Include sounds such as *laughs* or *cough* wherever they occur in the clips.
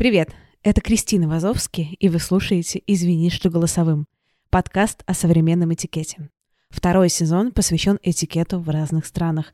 Привет, это Кристина Вазовски, и вы слушаете «Извини, что голосовым» — подкаст о современном этикете. Второй сезон посвящен этикету в разных странах.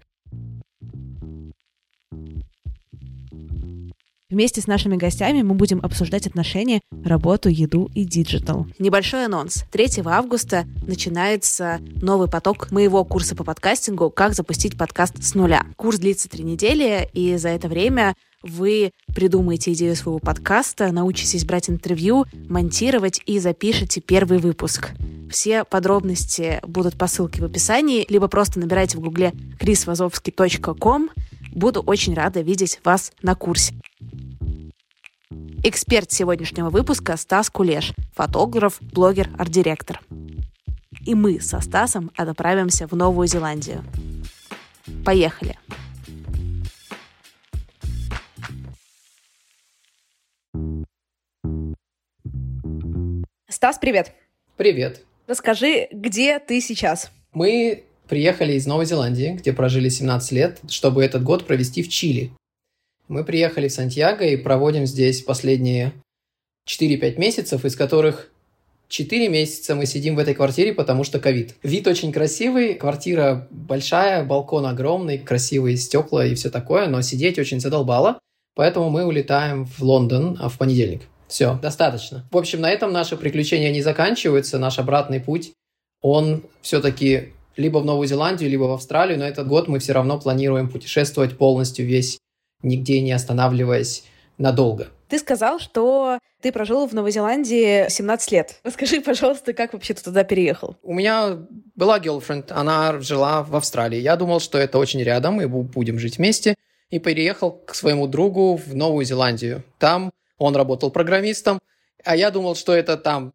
Вместе с нашими гостями мы будем обсуждать отношения, работу, еду и диджитал. Небольшой анонс. 3 августа начинается новый поток моего курса по подкастингу «Как запустить подкаст с нуля». Курс длится три недели, и за это время вы придумаете идею своего подкаста, научитесь брать интервью, монтировать и запишите первый выпуск. Все подробности будут по ссылке в описании, либо просто набирайте в гугле chrisvazovsky.com. Буду очень рада видеть вас на курсе. Эксперт сегодняшнего выпуска Стас Кулеш, фотограф, блогер, арт-директор. И мы со Стасом отправимся в Новую Зеландию. Поехали! Стас, привет. Привет. Расскажи, где ты сейчас? Мы приехали из Новой Зеландии, где прожили 17 лет, чтобы этот год провести в Чили. Мы приехали в Сантьяго и проводим здесь последние 4-5 месяцев, из которых 4 месяца мы сидим в этой квартире, потому что ковид. Вид очень красивый, квартира большая, балкон огромный, красивые стекла и все такое, но сидеть очень задолбало, поэтому мы улетаем в Лондон а в понедельник. Все, достаточно. В общем, на этом наши приключения не заканчиваются. Наш обратный путь, он все-таки либо в Новую Зеландию, либо в Австралию, но этот год мы все равно планируем путешествовать полностью весь, нигде не останавливаясь надолго. Ты сказал, что ты прожил в Новой Зеландии 17 лет. Расскажи, пожалуйста, как вообще ты туда переехал? У меня была girlfriend, она жила в Австралии. Я думал, что это очень рядом, мы будем жить вместе. И переехал к своему другу в Новую Зеландию. Там он работал программистом, а я думал, что это там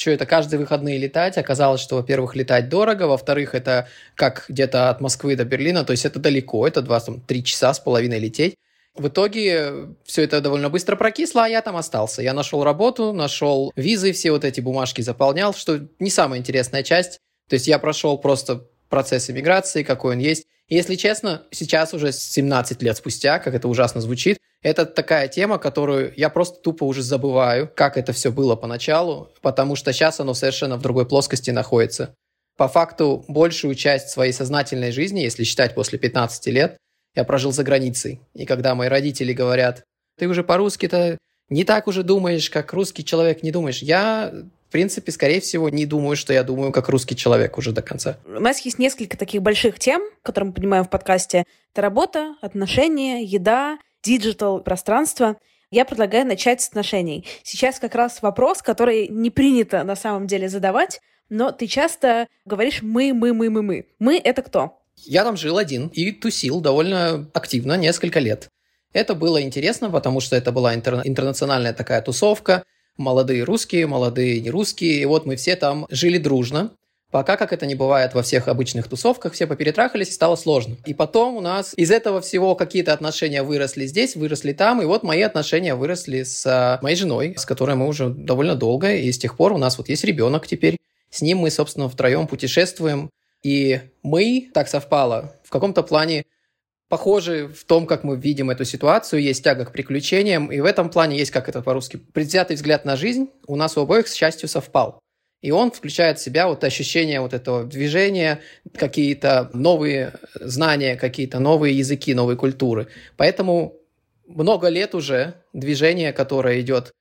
что это каждые выходные летать. Оказалось, что, во-первых, летать дорого, во-вторых, это как где-то от Москвы до Берлина, то есть это далеко, это два, там, три часа с половиной лететь. В итоге все это довольно быстро прокисло, а я там остался. Я нашел работу, нашел визы, все вот эти бумажки заполнял, что не самая интересная часть. То есть я прошел просто процесс иммиграции, какой он есть. И если честно, сейчас уже 17 лет спустя, как это ужасно звучит, это такая тема, которую я просто тупо уже забываю, как это все было поначалу, потому что сейчас оно совершенно в другой плоскости находится. По факту, большую часть своей сознательной жизни, если считать после 15 лет, я прожил за границей. И когда мои родители говорят, ты уже по-русски-то не так уже думаешь, как русский человек не думаешь, я в принципе, скорее всего, не думаю, что я думаю как русский человек уже до конца. У нас есть несколько таких больших тем, которые мы поднимаем в подкасте. Это работа, отношения, еда, диджитал, пространство. Я предлагаю начать с отношений. Сейчас как раз вопрос, который не принято на самом деле задавать, но ты часто говоришь «мы, мы, мы, мы, мы». «Мы» — это кто? Я там жил один и тусил довольно активно несколько лет. Это было интересно, потому что это была интер- интернациональная такая тусовка, молодые русские, молодые не русские, и вот мы все там жили дружно. Пока, как это не бывает во всех обычных тусовках, все поперетрахались и стало сложно. И потом у нас из этого всего какие-то отношения выросли здесь, выросли там, и вот мои отношения выросли с а, моей женой, с которой мы уже довольно долго, и с тех пор у нас вот есть ребенок теперь. С ним мы, собственно, втроем путешествуем, и мы, так совпало, в каком-то плане похожи в том, как мы видим эту ситуацию, есть тяга к приключениям, и в этом плане есть, как это по-русски, предвзятый взгляд на жизнь у нас у обоих, с счастью, совпал. И он включает в себя вот ощущение вот этого движения, какие-то новые знания, какие-то новые языки, новые культуры. Поэтому много лет уже движение, которое идет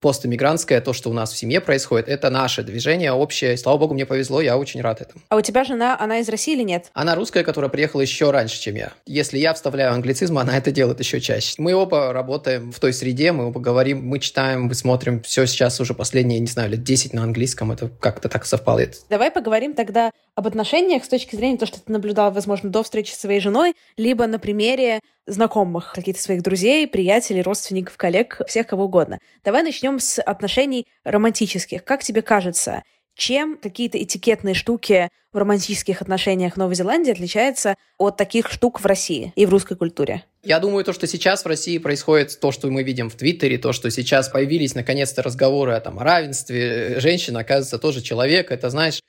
постэмигрантское, то, что у нас в семье происходит, это наше движение общее. Слава богу, мне повезло, я очень рад этому. А у тебя жена, она из России или нет? Она русская, которая приехала еще раньше, чем я. Если я вставляю англицизм, она это делает еще чаще. Мы оба работаем в той среде, мы оба говорим, мы читаем, мы смотрим. Все сейчас уже последние, не знаю, лет 10 на английском. Это как-то так совпало. Давай поговорим тогда об отношениях с точки зрения того, что ты наблюдал, возможно, до встречи с своей женой, либо на примере знакомых, каких-то своих друзей, приятелей, родственников, коллег, всех кого угодно. Давай начнем с отношений романтических. Как тебе кажется, чем какие-то этикетные штуки в романтических отношениях в Новой Зеландии отличаются от таких штук в России и в русской культуре? Я думаю, то, что сейчас в России происходит, то, что мы видим в Твиттере, то, что сейчас появились наконец-то разговоры о, там, о равенстве, женщина, оказывается, тоже человек, это, знаешь,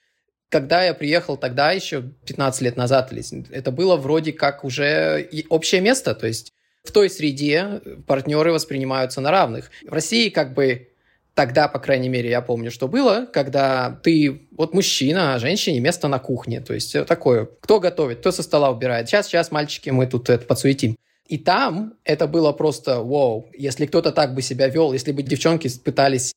когда я приехал тогда, еще 15 лет назад, это было вроде как уже общее место, то есть в той среде партнеры воспринимаются на равных. В России как бы тогда, по крайней мере, я помню, что было, когда ты, вот мужчина, а женщине место на кухне, то есть такое, кто готовит, кто со стола убирает. Сейчас, сейчас, мальчики, мы тут это подсуетим. И там это было просто вау. Если кто-то так бы себя вел, если бы девчонки пытались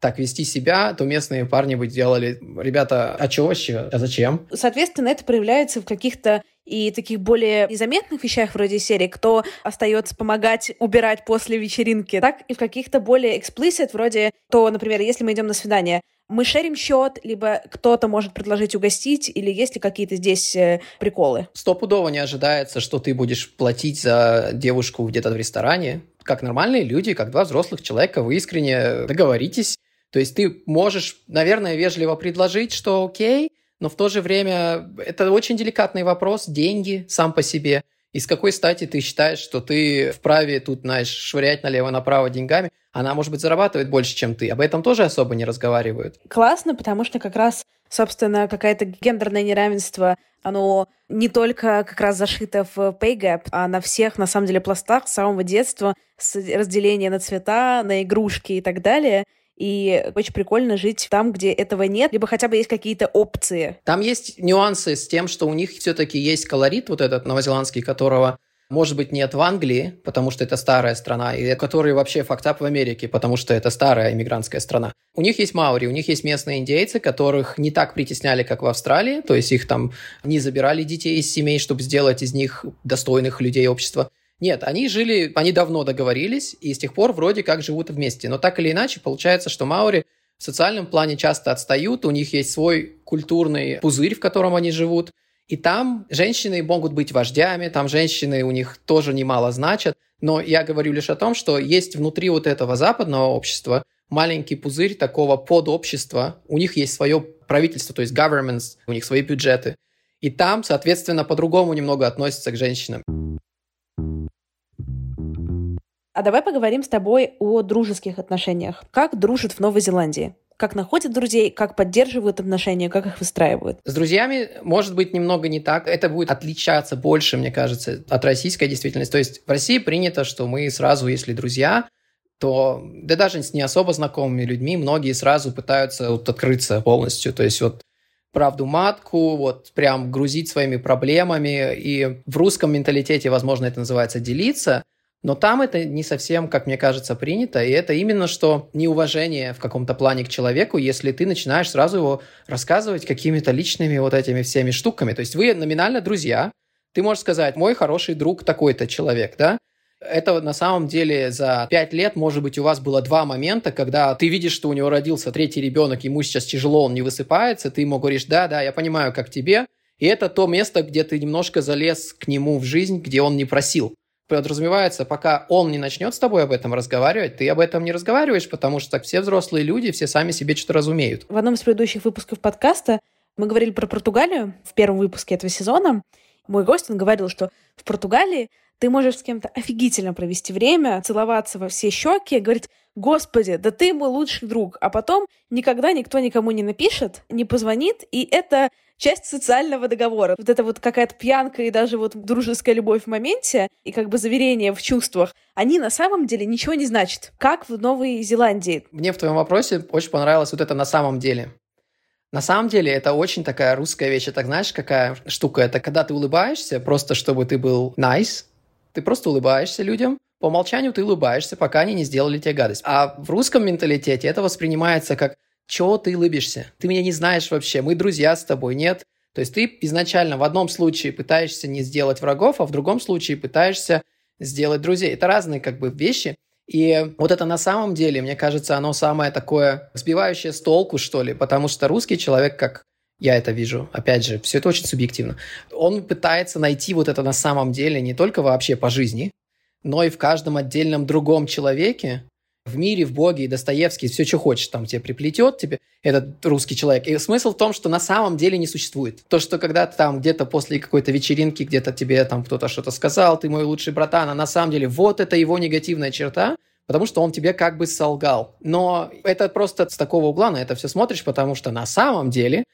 так вести себя, то местные парни бы делали, ребята, а чего вообще, а зачем? Соответственно, это проявляется в каких-то и таких более незаметных вещах вроде серии, кто остается помогать убирать после вечеринки, так и в каких-то более explicit, вроде то, например, если мы идем на свидание, мы шерим счет, либо кто-то может предложить угостить, или есть ли какие-то здесь э, приколы? Стопудово не ожидается, что ты будешь платить за девушку где-то в ресторане. Как нормальные люди, как два взрослых человека, вы искренне договоритесь, то есть ты можешь, наверное, вежливо предложить, что окей, но в то же время это очень деликатный вопрос, деньги сам по себе. И с какой стати ты считаешь, что ты вправе тут, знаешь, швырять налево-направо деньгами? Она, может быть, зарабатывает больше, чем ты. Об этом тоже особо не разговаривают. Классно, потому что как раз, собственно, какое-то гендерное неравенство, оно не только как раз зашито в pay gap, а на всех, на самом деле, пластах с самого детства, с разделения на цвета, на игрушки и так далее. И очень прикольно жить там, где этого нет, либо хотя бы есть какие-то опции. Там есть нюансы с тем, что у них все-таки есть колорит вот этот новозеландский, которого может быть, нет в Англии, потому что это старая страна, и который вообще фактап в Америке, потому что это старая иммигрантская страна. У них есть маури, у них есть местные индейцы, которых не так притесняли, как в Австралии, то есть их там не забирали детей из семей, чтобы сделать из них достойных людей общества. Нет, они жили, они давно договорились, и с тех пор вроде как живут вместе. Но так или иначе, получается, что маори в социальном плане часто отстают, у них есть свой культурный пузырь, в котором они живут, и там женщины могут быть вождями, там женщины у них тоже немало значат, но я говорю лишь о том, что есть внутри вот этого западного общества маленький пузырь такого подобщества, у них есть свое правительство, то есть governments, у них свои бюджеты, и там, соответственно, по-другому немного относятся к женщинам. А давай поговорим с тобой о дружеских отношениях. Как дружат в Новой Зеландии? Как находят друзей, как поддерживают отношения, как их выстраивают? С друзьями может быть немного не так. Это будет отличаться больше, мне кажется, от российской действительности. То есть в России принято, что мы сразу, если друзья, то да даже с не особо знакомыми людьми многие сразу пытаются вот открыться полностью. То есть вот правду матку, вот прям грузить своими проблемами. И в русском менталитете, возможно, это называется делиться – но там это не совсем, как мне кажется, принято, и это именно что неуважение в каком-то плане к человеку, если ты начинаешь сразу его рассказывать какими-то личными вот этими всеми штуками. То есть вы номинально друзья, ты можешь сказать, мой хороший друг такой-то человек, да? Это на самом деле за пять лет, может быть, у вас было два момента, когда ты видишь, что у него родился третий ребенок, ему сейчас тяжело, он не высыпается, ты ему говоришь, да, да, я понимаю, как тебе. И это то место, где ты немножко залез к нему в жизнь, где он не просил подразумевается, пока он не начнет с тобой об этом разговаривать, ты об этом не разговариваешь, потому что все взрослые люди, все сами себе что-то разумеют. В одном из предыдущих выпусков подкаста Мы говорили про Португалию в первом выпуске этого сезона. Мой гость, он говорил, что в Португалии ты можешь с кем-то офигительно провести время, целоваться во все щеки, говорить, господи, да ты мой лучший друг, а потом никогда никто никому не напишет, не позвонит, и это часть социального договора. Вот это вот какая-то пьянка и даже вот дружеская любовь в моменте и как бы заверение в чувствах, они на самом деле ничего не значат. Как в Новой Зеландии. Мне в твоем вопросе очень понравилось вот это на самом деле. На самом деле это очень такая русская вещь. Это знаешь, какая штука? Это когда ты улыбаешься, просто чтобы ты был nice, ты просто улыбаешься людям, по умолчанию ты улыбаешься, пока они не сделали тебе гадость. А в русском менталитете это воспринимается как «Чего ты улыбишься? Ты меня не знаешь вообще, мы друзья с тобой, нет?» То есть ты изначально в одном случае пытаешься не сделать врагов, а в другом случае пытаешься сделать друзей. Это разные как бы вещи. И вот это на самом деле, мне кажется, оно самое такое сбивающее с толку, что ли, потому что русский человек, как я это вижу, опять же, все это очень субъективно, он пытается найти вот это на самом деле не только вообще по жизни, но и в каждом отдельном другом человеке, в мире, в Боге и Достоевский, все, что хочешь, там тебе приплетет тебе этот русский человек. И смысл в том, что на самом деле не существует. То, что когда там где-то после какой-то вечеринки, где-то тебе там кто-то что-то сказал, ты мой лучший братан, а на самом деле вот это его негативная черта, потому что он тебе как бы солгал. Но это просто с такого угла на это все смотришь, потому что на самом деле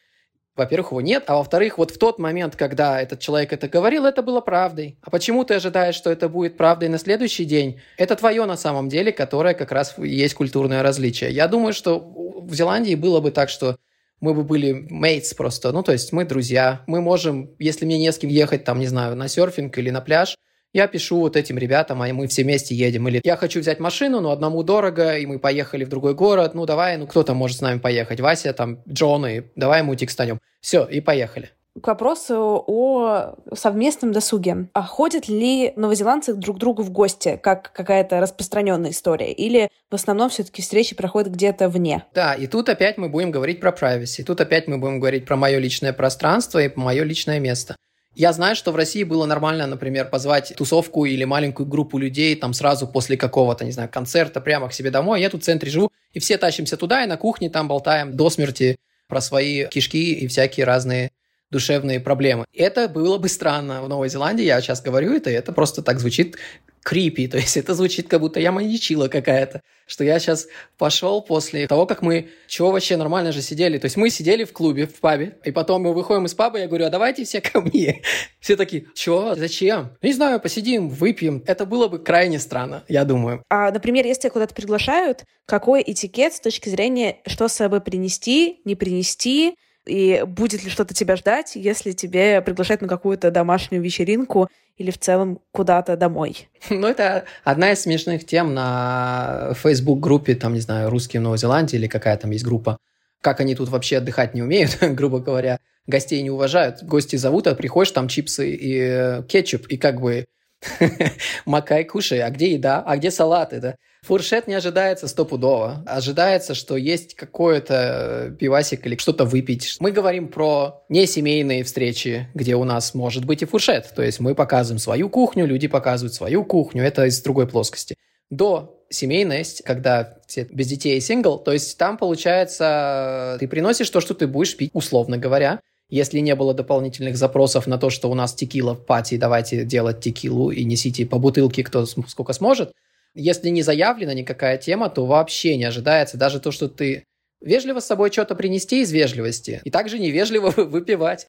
во-первых, его нет, а во-вторых, вот в тот момент, когда этот человек это говорил, это было правдой. А почему ты ожидаешь, что это будет правдой на следующий день? Это твое на самом деле, которое как раз есть культурное различие. Я думаю, что в Зеландии было бы так, что мы бы были mates просто, ну, то есть мы друзья, мы можем, если мне не с кем ехать, там, не знаю, на серфинг или на пляж, я пишу вот этим ребятам, а мы все вместе едем. Или я хочу взять машину, но одному дорого, и мы поехали в другой город. Ну, давай, ну, кто там может с нами поехать? Вася, там, Джон, и давай мутик станем. Все, и поехали. К вопросу о совместном досуге. А ходят ли новозеландцы друг к другу в гости, как какая-то распространенная история? Или в основном все-таки встречи проходят где-то вне? Да, и тут опять мы будем говорить про privacy. Тут опять мы будем говорить про мое личное пространство и мое личное место. Я знаю, что в России было нормально, например, позвать тусовку или маленькую группу людей там сразу после какого-то, не знаю, концерта прямо к себе домой. Я тут в центре живу, и все тащимся туда, и на кухне там болтаем до смерти про свои кишки и всякие разные душевные проблемы. Это было бы странно в Новой Зеландии, я сейчас говорю это, и это просто так звучит крипи, *laughs* то есть это звучит, как будто я маньячила какая-то, что я сейчас пошел после того, как мы, чего вообще нормально же сидели, то есть мы сидели в клубе, в пабе, и потом мы выходим из паба, я говорю, а давайте все ко мне. *laughs* Все такие, чего, зачем? Не знаю, посидим, выпьем. Это было бы крайне странно, я думаю. А, например, если тебя куда-то приглашают, какой этикет с точки зрения, что с собой принести, не принести, и будет ли что-то тебя ждать, если тебе приглашают на какую-то домашнюю вечеринку или в целом куда-то домой? Ну, это одна из смешных тем на Facebook-группе, там, не знаю, русские в Новой Зеландии или какая там есть группа. Как они тут вообще отдыхать не умеют, *laughs* грубо говоря. Гостей не уважают. Гости зовут, а приходишь, там чипсы и э, кетчуп, и как бы *laughs* макай, кушай. А где еда? А где салаты? Да? Фуршет не ожидается стопудово. Ожидается, что есть какое-то пивасик или что-то выпить. Мы говорим про несемейные встречи, где у нас может быть и фуршет. То есть мы показываем свою кухню, люди показывают свою кухню. Это из другой плоскости. До семейность, когда все без детей и сингл, то есть там получается, ты приносишь то, что ты будешь пить, условно говоря, если не было дополнительных запросов на то, что у нас текила в пати, давайте делать текилу и несите по бутылке кто сколько сможет, если не заявлена никакая тема, то вообще не ожидается даже то, что ты вежливо с собой что-то принести из вежливости и также невежливо выпивать.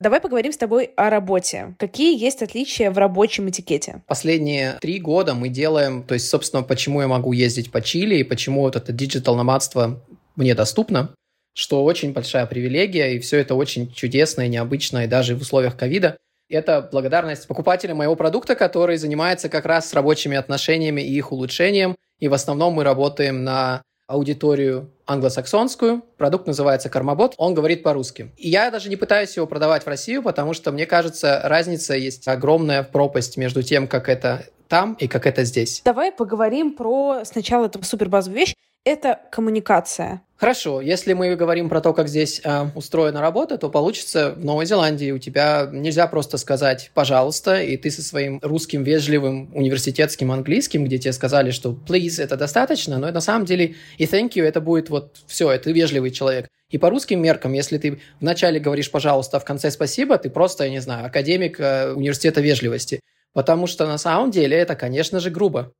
Давай поговорим с тобой о работе. Какие есть отличия в рабочем этикете? Последние три года мы делаем, то есть, собственно, почему я могу ездить по Чили и почему вот это диджитал-номадство мне доступно, что очень большая привилегия, и все это очень чудесно и необычно, и даже в условиях ковида. Это благодарность покупателям моего продукта, который занимается как раз с рабочими отношениями и их улучшением. И в основном мы работаем на аудиторию англосаксонскую. Продукт называется Кармабот. Он говорит по-русски. И я даже не пытаюсь его продавать в Россию, потому что, мне кажется, разница есть огромная пропасть между тем, как это там и как это здесь. Давай поговорим про сначала эту супербазовую вещь. Это коммуникация. Хорошо, если мы говорим про то, как здесь э, устроена работа, то получится в Новой Зеландии у тебя нельзя просто сказать «пожалуйста», и ты со своим русским вежливым университетским английским, где тебе сказали, что «please» — это достаточно, но на самом деле и «thank you» — это будет вот все, это вежливый человек. И по русским меркам, если ты вначале говоришь «пожалуйста», а в конце «спасибо», ты просто, я не знаю, академик э, университета вежливости. Потому что на самом деле это, конечно же, грубо.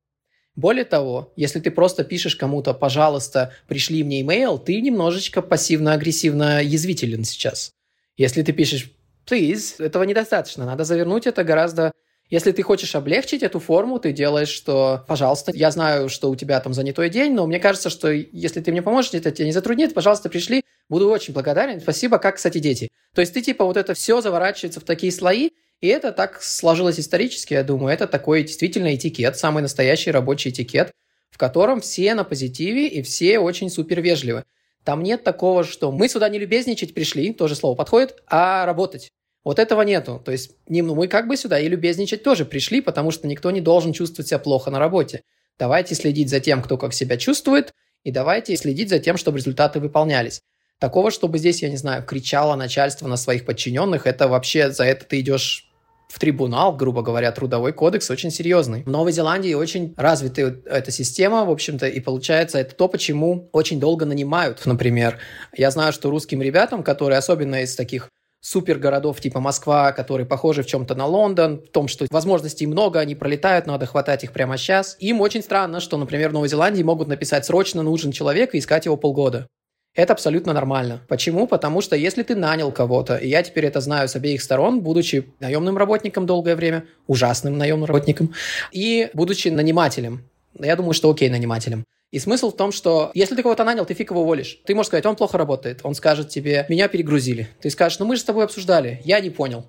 Более того, если ты просто пишешь кому-то, пожалуйста, пришли мне имейл, ты немножечко пассивно-агрессивно язвителен сейчас. Если ты пишешь please, этого недостаточно. Надо завернуть это гораздо если ты хочешь облегчить эту форму, ты делаешь, что, пожалуйста, я знаю, что у тебя там занятой день, но мне кажется, что если ты мне поможешь, это тебя не затруднит, пожалуйста, пришли, буду очень благодарен, спасибо, как, кстати, дети. То есть ты типа вот это все заворачивается в такие слои, и это так сложилось исторически, я думаю. Это такой действительно этикет, самый настоящий рабочий этикет, в котором все на позитиве и все очень супер вежливы. Там нет такого, что мы сюда не любезничать пришли, тоже слово подходит, а работать. Вот этого нету. То есть ну, мы как бы сюда и любезничать тоже пришли, потому что никто не должен чувствовать себя плохо на работе. Давайте следить за тем, кто как себя чувствует, и давайте следить за тем, чтобы результаты выполнялись. Такого, чтобы здесь, я не знаю, кричало начальство на своих подчиненных, это вообще за это ты идешь в трибунал, грубо говоря, трудовой кодекс очень серьезный. В Новой Зеландии очень развитая эта система, в общем-то, и получается это то, почему очень долго нанимают, например. Я знаю, что русским ребятам, которые особенно из таких супергородов типа Москва, которые похожи в чем-то на Лондон, в том, что возможностей много, они пролетают, надо хватать их прямо сейчас. Им очень странно, что, например, в Новой Зеландии могут написать «срочно нужен человек» и искать его полгода. Это абсолютно нормально. Почему? Потому что если ты нанял кого-то, и я теперь это знаю с обеих сторон, будучи наемным работником долгое время, ужасным наемным работником, и будучи нанимателем, я думаю, что окей нанимателем. И смысл в том, что если ты кого-то нанял, ты фиг его уволишь. Ты можешь сказать, он плохо работает. Он скажет тебе, меня перегрузили. Ты скажешь, ну мы же с тобой обсуждали, я не понял.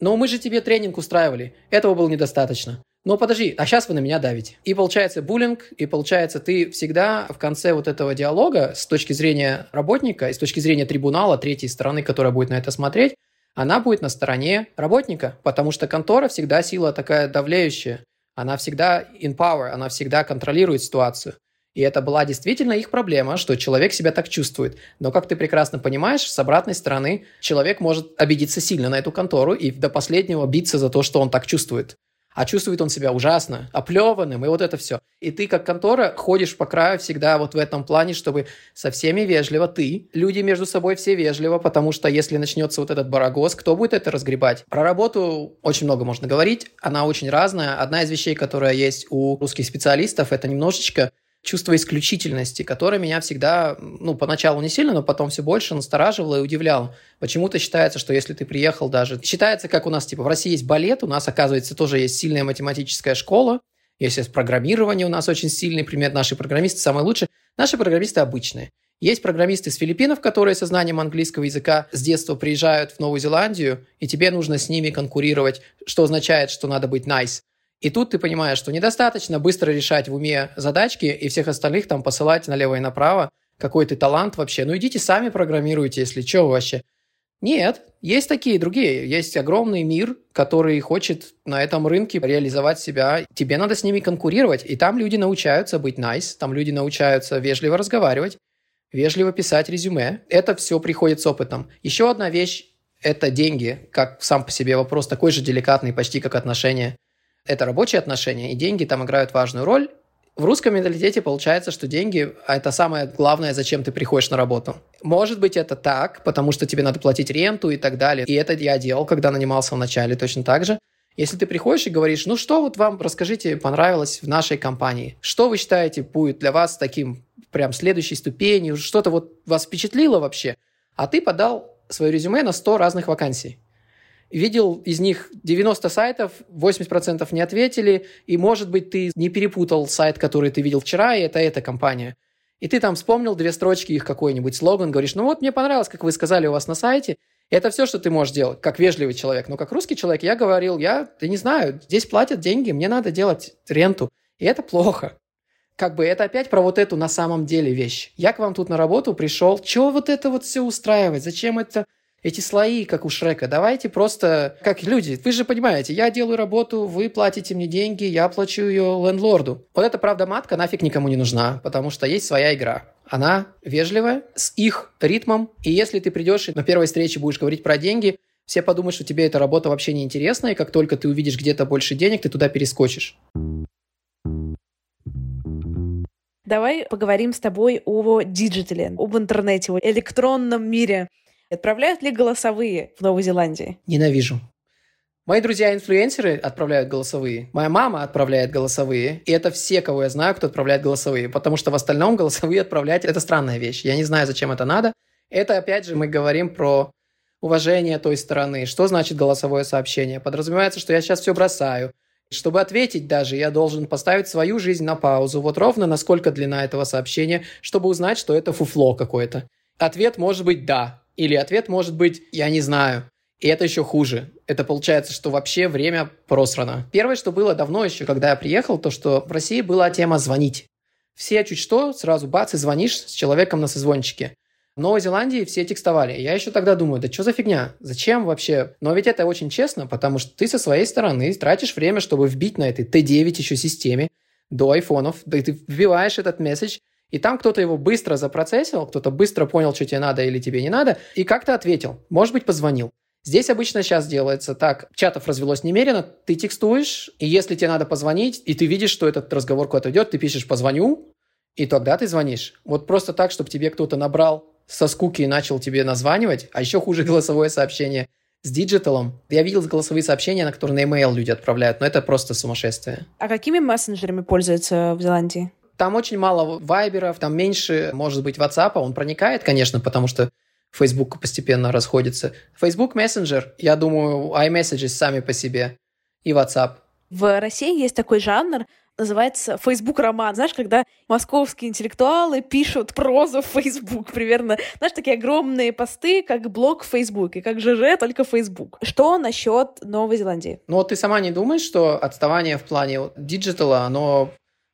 Но мы же тебе тренинг устраивали. Этого было недостаточно. Но подожди, а сейчас вы на меня давите. И получается буллинг, и получается ты всегда в конце вот этого диалога с точки зрения работника и с точки зрения трибунала, третьей стороны, которая будет на это смотреть, она будет на стороне работника, потому что контора всегда сила такая давлеющая. Она всегда in power, она всегда контролирует ситуацию. И это была действительно их проблема, что человек себя так чувствует. Но, как ты прекрасно понимаешь, с обратной стороны человек может обидеться сильно на эту контору и до последнего биться за то, что он так чувствует а чувствует он себя ужасно, оплеванным, и вот это все. И ты, как контора, ходишь по краю всегда вот в этом плане, чтобы со всеми вежливо ты, люди между собой все вежливо, потому что если начнется вот этот барагоз, кто будет это разгребать? Про работу очень много можно говорить, она очень разная. Одна из вещей, которая есть у русских специалистов, это немножечко чувство исключительности, которое меня всегда, ну, поначалу не сильно, но потом все больше настораживало и удивляло. Почему-то считается, что если ты приехал даже... Считается, как у нас, типа, в России есть балет, у нас, оказывается, тоже есть сильная математическая школа, есть программирование у нас очень сильный, пример, наши программисты самые лучшие. Наши программисты обычные. Есть программисты из Филиппинов, которые со знанием английского языка с детства приезжают в Новую Зеландию, и тебе нужно с ними конкурировать, что означает, что надо быть nice. И тут ты понимаешь, что недостаточно быстро решать в уме задачки и всех остальных там посылать налево и направо. Какой ты талант вообще. Ну идите сами программируйте, если что вообще. Нет, есть такие другие. Есть огромный мир, который хочет на этом рынке реализовать себя. Тебе надо с ними конкурировать. И там люди научаются быть nice, там люди научаются вежливо разговаривать, вежливо писать резюме. Это все приходит с опытом. Еще одна вещь – это деньги, как сам по себе вопрос, такой же деликатный почти как отношения – это рабочие отношения, и деньги там играют важную роль. В русском менталитете получается, что деньги – это самое главное, зачем ты приходишь на работу. Может быть, это так, потому что тебе надо платить ренту и так далее. И это я делал, когда нанимался в начале точно так же. Если ты приходишь и говоришь, ну что вот вам, расскажите, понравилось в нашей компании, что вы считаете будет для вас таким прям следующей ступенью, что-то вот вас впечатлило вообще, а ты подал свое резюме на 100 разных вакансий видел из них 90 сайтов, 80% не ответили, и, может быть, ты не перепутал сайт, который ты видел вчера, и это эта компания. И ты там вспомнил две строчки, их какой-нибудь слоган, говоришь, ну вот мне понравилось, как вы сказали у вас на сайте, это все, что ты можешь делать, как вежливый человек. Но как русский человек я говорил, я, я не знаю, здесь платят деньги, мне надо делать ренту. И это плохо. Как бы это опять про вот эту на самом деле вещь. Я к вам тут на работу пришел, чего вот это вот все устраивать, зачем это эти слои, как у Шрека. Давайте просто, как люди, вы же понимаете, я делаю работу, вы платите мне деньги, я плачу ее лендлорду. Вот эта правда матка нафиг никому не нужна, потому что есть своя игра. Она вежливая, с их ритмом, и если ты придешь и на первой встрече будешь говорить про деньги, все подумают, что тебе эта работа вообще не интересна, и как только ты увидишь где-то больше денег, ты туда перескочишь. Давай поговорим с тобой о диджитале, об интернете, о электронном мире. Отправляют ли голосовые в Новой Зеландии? Ненавижу. Мои друзья-инфлюенсеры отправляют голосовые. Моя мама отправляет голосовые. И это все, кого я знаю, кто отправляет голосовые. Потому что в остальном голосовые отправлять – это странная вещь. Я не знаю, зачем это надо. Это, опять же, мы говорим про уважение той стороны. Что значит голосовое сообщение? Подразумевается, что я сейчас все бросаю. Чтобы ответить даже, я должен поставить свою жизнь на паузу. Вот ровно насколько длина этого сообщения, чтобы узнать, что это фуфло какое-то. Ответ может быть «да». Или ответ может быть «я не знаю». И это еще хуже. Это получается, что вообще время просрано. Первое, что было давно еще, когда я приехал, то, что в России была тема звонить. Все чуть что, сразу бац, и звонишь с человеком на созвончике. В Новой Зеландии все текстовали. Я еще тогда думаю, да что за фигня? Зачем вообще? Но ведь это очень честно, потому что ты со своей стороны тратишь время, чтобы вбить на этой Т9 еще системе до айфонов, да ты вбиваешь этот месседж, и там кто-то его быстро запроцессил, кто-то быстро понял, что тебе надо или тебе не надо, и как-то ответил. Может быть, позвонил. Здесь обычно сейчас делается так. Чатов развелось немерено, ты текстуешь, и если тебе надо позвонить, и ты видишь, что этот разговор куда-то идет, ты пишешь «позвоню», и тогда ты звонишь. Вот просто так, чтобы тебе кто-то набрал со скуки и начал тебе названивать, а еще хуже *laughs* голосовое сообщение с диджиталом. Я видел голосовые сообщения, на которые на email люди отправляют, но это просто сумасшествие. А какими мессенджерами пользуются в Зеландии? Там очень мало вайберов, там меньше, может быть, WhatsApp. Он проникает, конечно, потому что Facebook постепенно расходится. Facebook Messenger, я думаю, iMessages сами по себе и WhatsApp. В России есть такой жанр, называется Facebook роман. Знаешь, когда московские интеллектуалы пишут прозу в Facebook примерно. Знаешь, такие огромные посты, как блог в Facebook, и как ЖЖ, только Facebook. Что насчет Новой Зеландии? Ну вот ты сама не думаешь, что отставание в плане диджитала, оно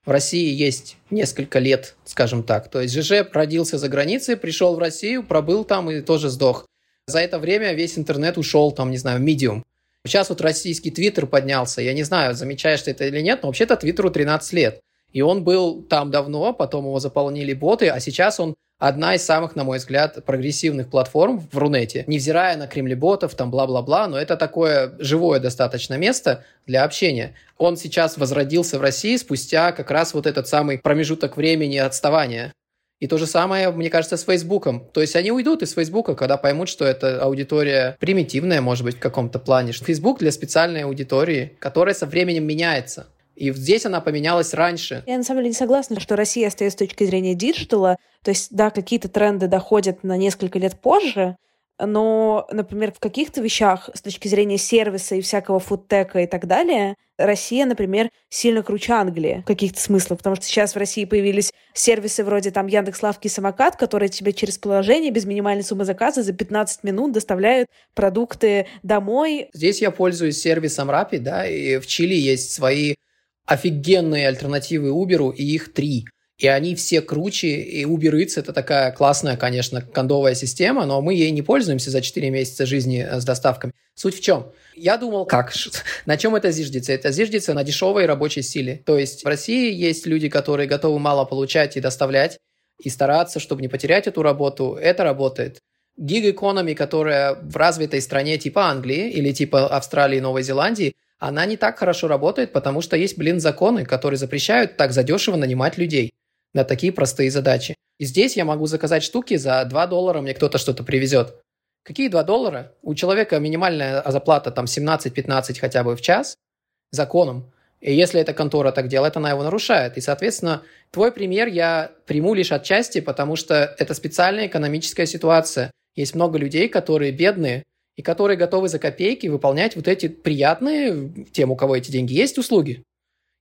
в России есть несколько лет, скажем так. То есть ЖЖ родился за границей, пришел в Россию, пробыл там и тоже сдох. За это время весь интернет ушел, там, не знаю, в Medium. Сейчас вот российский твиттер поднялся. Я не знаю, замечаешь ты это или нет, но вообще-то твиттеру 13 лет. И он был там давно, потом его заполнили боты, а сейчас он одна из самых, на мой взгляд, прогрессивных платформ в Рунете. Невзирая на кремлеботов, там бла-бла-бла, но это такое живое достаточно место для общения. Он сейчас возродился в России спустя как раз вот этот самый промежуток времени отставания. И то же самое, мне кажется, с Фейсбуком. То есть они уйдут из Фейсбука, когда поймут, что это аудитория примитивная, может быть, в каком-то плане. Фейсбук для специальной аудитории, которая со временем меняется. И здесь она поменялась раньше. Я на самом деле не согласна, что Россия стоит с точки зрения диджитала. То есть, да, какие-то тренды доходят на несколько лет позже, но, например, в каких-то вещах с точки зрения сервиса и всякого фудтека и так далее, Россия, например, сильно круче Англии в каких-то смыслах, потому что сейчас в России появились сервисы вроде там Яндекс.Лавки и Самокат, которые тебе через приложение без минимальной суммы заказа за 15 минут доставляют продукты домой. Здесь я пользуюсь сервисом Rappi, да, и в Чили есть свои офигенные альтернативы Uber, и их три. И они все круче, и Uber Eats это такая классная, конечно, кондовая система, но мы ей не пользуемся за 4 месяца жизни э, с доставками. Суть в чем? Я думал, как? *laughs* На чем это зиждется? Это зиждется на дешевой рабочей силе. То есть в России есть люди, которые готовы мало получать и доставлять, и стараться, чтобы не потерять эту работу. Это работает. Гиг-экономи, которая в развитой стране типа Англии или типа Австралии и Новой Зеландии – она не так хорошо работает, потому что есть, блин, законы, которые запрещают так задешево нанимать людей на такие простые задачи. И здесь я могу заказать штуки за 2 доллара, мне кто-то что-то привезет. Какие 2 доллара? У человека минимальная заплата там 17-15 хотя бы в час законом. И если эта контора так делает, она его нарушает. И, соответственно, твой пример я приму лишь отчасти, потому что это специальная экономическая ситуация. Есть много людей, которые бедные, и которые готовы за копейки выполнять вот эти приятные, тем, у кого эти деньги есть, услуги.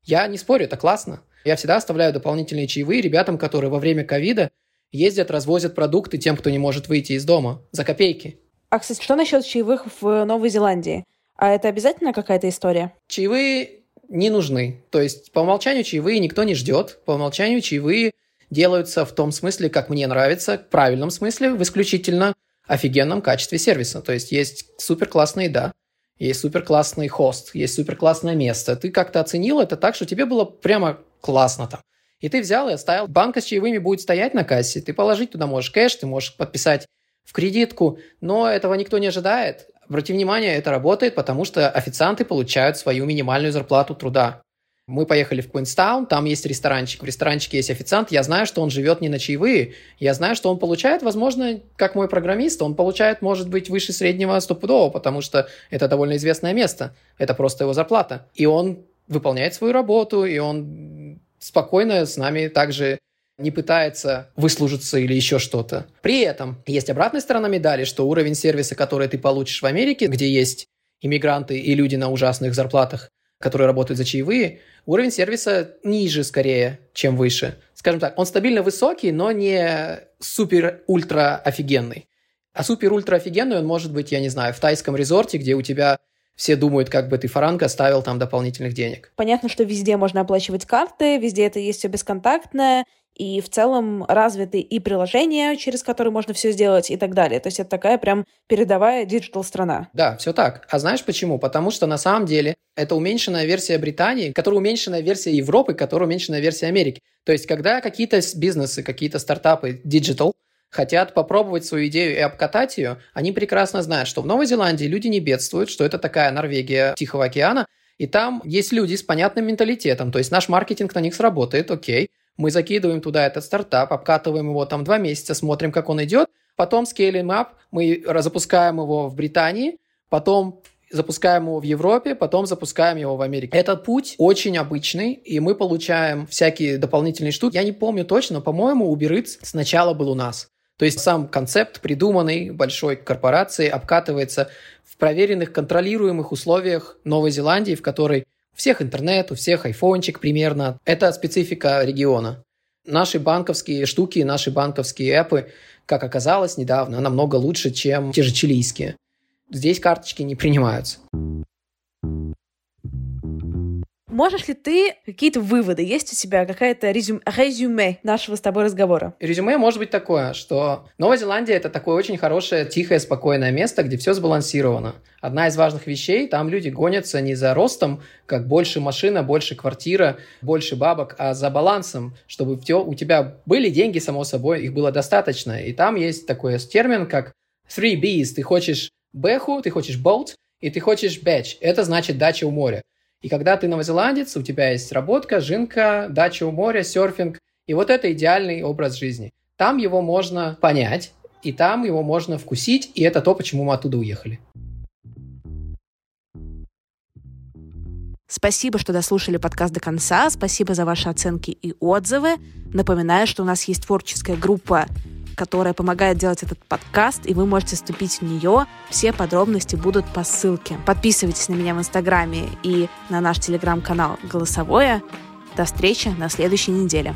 Я не спорю, это классно. Я всегда оставляю дополнительные чаевые ребятам, которые во время ковида ездят, развозят продукты тем, кто не может выйти из дома за копейки. А, кстати, что насчет чаевых в Новой Зеландии? А это обязательно какая-то история? Чаевые не нужны. То есть по умолчанию чаевые никто не ждет. По умолчанию чаевые делаются в том смысле, как мне нравится, в правильном смысле, в исключительно офигенном качестве сервиса. То есть есть супер классная еда, есть супер классный хост, есть супер классное место. Ты как-то оценил это так, что тебе было прямо классно там. И ты взял и оставил. Банка с чаевыми будет стоять на кассе. Ты положить туда можешь кэш, ты можешь подписать в кредитку, но этого никто не ожидает. Обрати внимание, это работает, потому что официанты получают свою минимальную зарплату труда. Мы поехали в Куинстаун, там есть ресторанчик, в ресторанчике есть официант, я знаю, что он живет не на чаевые, я знаю, что он получает, возможно, как мой программист, он получает, может быть, выше среднего стопудово, потому что это довольно известное место, это просто его зарплата. И он выполняет свою работу, и он спокойно с нами также не пытается выслужиться или еще что-то. При этом есть обратная сторона медали, что уровень сервиса, который ты получишь в Америке, где есть иммигранты и люди на ужасных зарплатах, которые работают за чаевые, уровень сервиса ниже скорее, чем выше. Скажем так, он стабильно высокий, но не супер-ультра офигенный. А супер-ультра офигенный он может быть, я не знаю, в тайском резорте, где у тебя все думают, как бы ты фаранка ставил там дополнительных денег. Понятно, что везде можно оплачивать карты, везде это есть все бесконтактное, и в целом развиты и приложения, через которые можно все сделать и так далее. То есть это такая прям передовая digital страна. Да, все так. А знаешь почему? Потому что на самом деле это уменьшенная версия Британии, которая уменьшенная версия Европы, которая уменьшенная версия Америки. То есть когда какие-то бизнесы, какие-то стартапы digital хотят попробовать свою идею и обкатать ее, они прекрасно знают, что в Новой Зеландии люди не бедствуют, что это такая Норвегия Тихого океана, и там есть люди с понятным менталитетом, то есть наш маркетинг на них сработает, окей, мы закидываем туда этот стартап, обкатываем его там два месяца, смотрим, как он идет. Потом скейлим up, мы запускаем его в Британии, потом запускаем его в Европе, потом запускаем его в Америке. Этот путь очень обычный, и мы получаем всякие дополнительные штуки. Я не помню точно, но, по-моему, Uber сначала был у нас. То есть сам концепт, придуманный большой корпорацией, обкатывается в проверенных, контролируемых условиях Новой Зеландии, в которой всех интернет, у всех айфончик примерно. Это специфика региона. Наши банковские штуки, наши банковские эпы, как оказалось недавно, намного лучше, чем те же чилийские. Здесь карточки не принимаются. Можешь ли ты какие-то выводы? Есть у тебя какая-то резюме, резюме нашего с тобой разговора? Резюме может быть такое, что Новая Зеландия это такое очень хорошее, тихое, спокойное место, где все сбалансировано. Одна из важных вещей, там люди гонятся не за ростом, как больше машина, больше квартира, больше бабок, а за балансом, чтобы у тебя были деньги, само собой, их было достаточно. И там есть такой термин, как three B's. Ты хочешь бэху, ты хочешь boat, и ты хочешь бэч. Это значит дача у моря. И когда ты новозеландец, у тебя есть работка, жинка, дача у моря, серфинг. И вот это идеальный образ жизни. Там его можно понять, и там его можно вкусить, и это то, почему мы оттуда уехали. Спасибо, что дослушали подкаст до конца. Спасибо за ваши оценки и отзывы. Напоминаю, что у нас есть творческая группа которая помогает делать этот подкаст, и вы можете вступить в нее. Все подробности будут по ссылке. Подписывайтесь на меня в Инстаграме и на наш телеграм-канал «Голосовое». До встречи на следующей неделе.